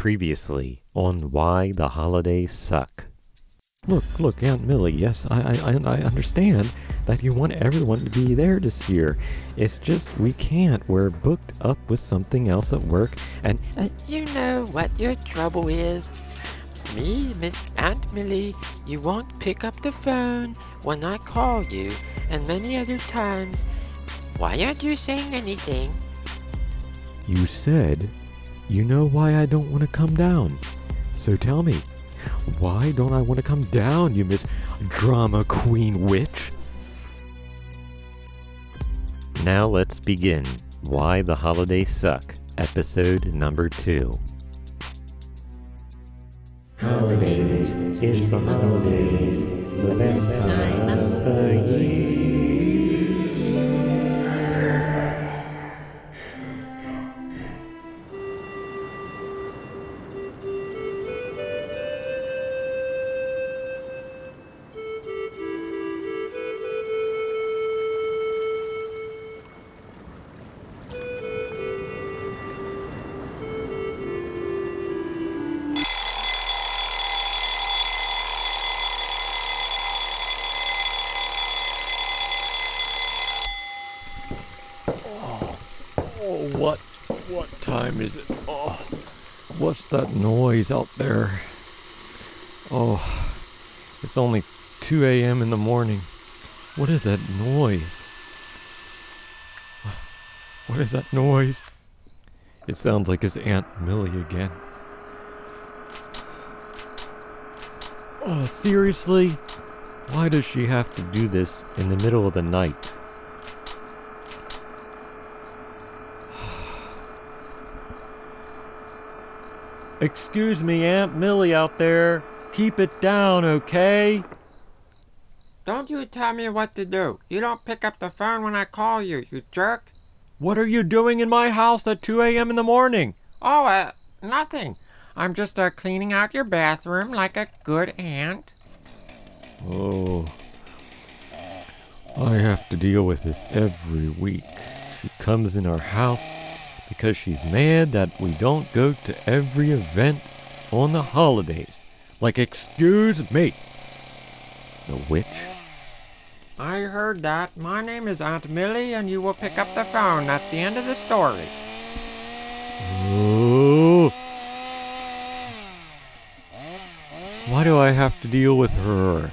Previously on Why the Holidays Suck. Look, look, Aunt Milly, yes, I, I, I understand that you want everyone to be there this year. It's just we can't. We're booked up with something else at work, and Uh, you know what your trouble is? Me, Miss Aunt Milly, you won't pick up the phone when I call you, and many other times. Why aren't you saying anything? you said you know why I don't want to come down. So tell me, why don't I want to come down, you Miss Drama Queen Witch? Now let's begin. Why the Holidays Suck, episode number two. Holidays is the holidays, the best time of the year. What what time is it? Oh, what's that noise out there? Oh, it's only 2 a.m. in the morning. What is that noise? What is that noise? It sounds like his Aunt Milly again. Oh, seriously? Why does she have to do this in the middle of the night? Excuse me, Aunt Milly out there. Keep it down, okay? Don't you tell me what to do. You don't pick up the phone when I call you, you jerk. What are you doing in my house at 2 a.m. in the morning? Oh, uh, nothing. I'm just uh, cleaning out your bathroom like a good aunt. Oh. I have to deal with this every week. She comes in our house because she's mad that we don't go to every event on the holidays. Like, excuse me. The witch? I heard that. My name is Aunt Milly, and you will pick up the phone. That's the end of the story. Oh. Why do I have to deal with her?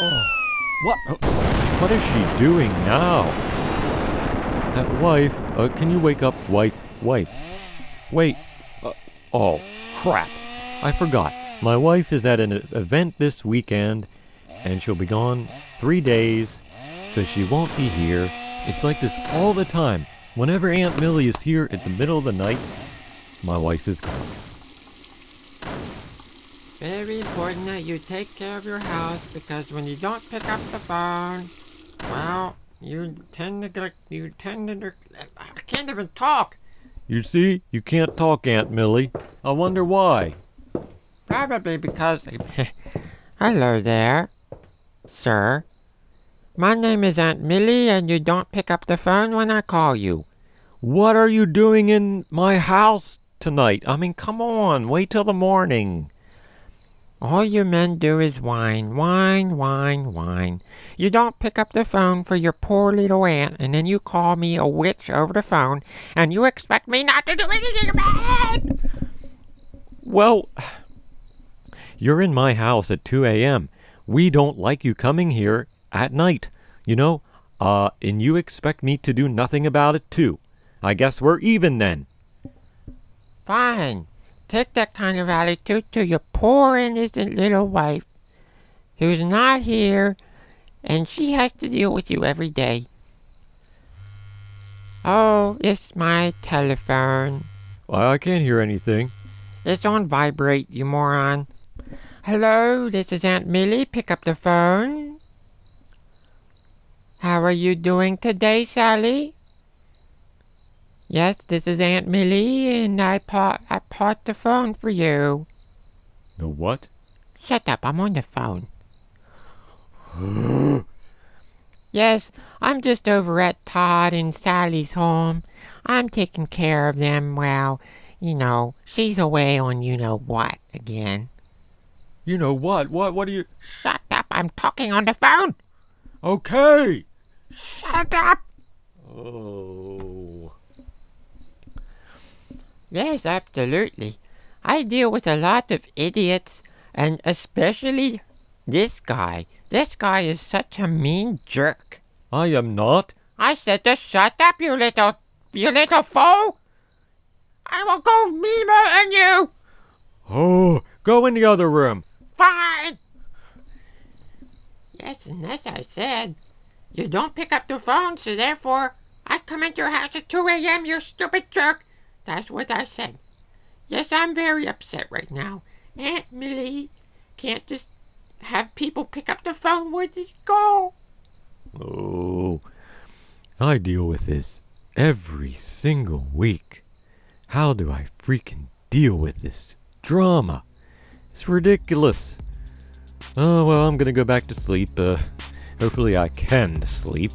Oh, what? What is she doing now? That wife, uh, can you wake up, wife, wife? Wait. Uh, oh, crap. I forgot. My wife is at an event this weekend, and she'll be gone three days, so she won't be here. It's like this all the time. Whenever Aunt Milly is here at the middle of the night, my wife is gone. Very important that you take care of your house because when you don't pick up the phone, you tend to get, you tend to, I can't even talk. You see, you can't talk, Aunt Milly. I wonder why. Probably because. Hello there, sir. My name is Aunt Milly, and you don't pick up the phone when I call you. What are you doing in my house tonight? I mean, come on, wait till the morning. All you men do is whine, whine, whine, whine. You don't pick up the phone for your poor little aunt, and then you call me a witch over the phone, and you expect me not to do anything about it! Well, you're in my house at 2 a.m. We don't like you coming here at night, you know? Uh, and you expect me to do nothing about it, too. I guess we're even then. Fine. Take that kind of attitude to your poor innocent little wife, who's not here, and she has to deal with you every day. Oh, it's my telephone. I I can't hear anything. It's on vibrate, you moron. Hello, this is Aunt Milly. Pick up the phone. How are you doing today, Sally? Yes, this is Aunt Milly, and I bought I bought the phone for you. The what? Shut up, I'm on the phone. yes, I'm just over at Todd and Sally's home. I'm taking care of them while You know, she's away on you know what again. You know what? What? What do you. Shut up, I'm talking on the phone! Okay! Shut up! Oh. Yes, absolutely. I deal with a lot of idiots, and especially this guy. This guy is such a mean jerk. I am not. I said to shut up, you little, you little fool! I will go meaner than you! Oh, go in the other room. Fine! Yes, and as I said, you don't pick up the phone, so therefore I come into your house at 2 a.m., you stupid jerk! That's what I said. Yes, I'm very upset right now. Aunt Milly can't just have people pick up the phone. Where'd this go? Oh. I deal with this every single week. How do I freaking deal with this drama? It's ridiculous. Oh, well, I'm gonna go back to sleep. Uh, hopefully, I can sleep.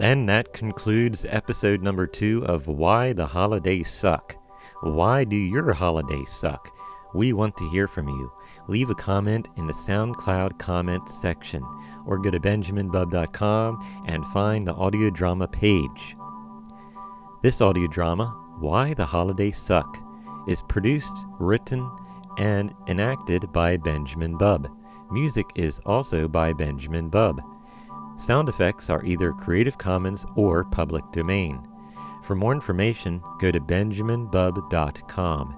And that concludes episode number two of Why the Holidays Suck. Why do your holidays suck? We want to hear from you. Leave a comment in the SoundCloud comments section or go to benjaminbub.com and find the audio drama page. This audio drama, Why the Holidays Suck, is produced, written, and enacted by Benjamin Bub. Music is also by Benjamin Bub. Sound effects are either Creative Commons or public domain. For more information, go to benjaminbub.com.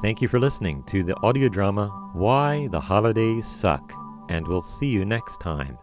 Thank you for listening to the audio drama Why the Holidays Suck, and we'll see you next time.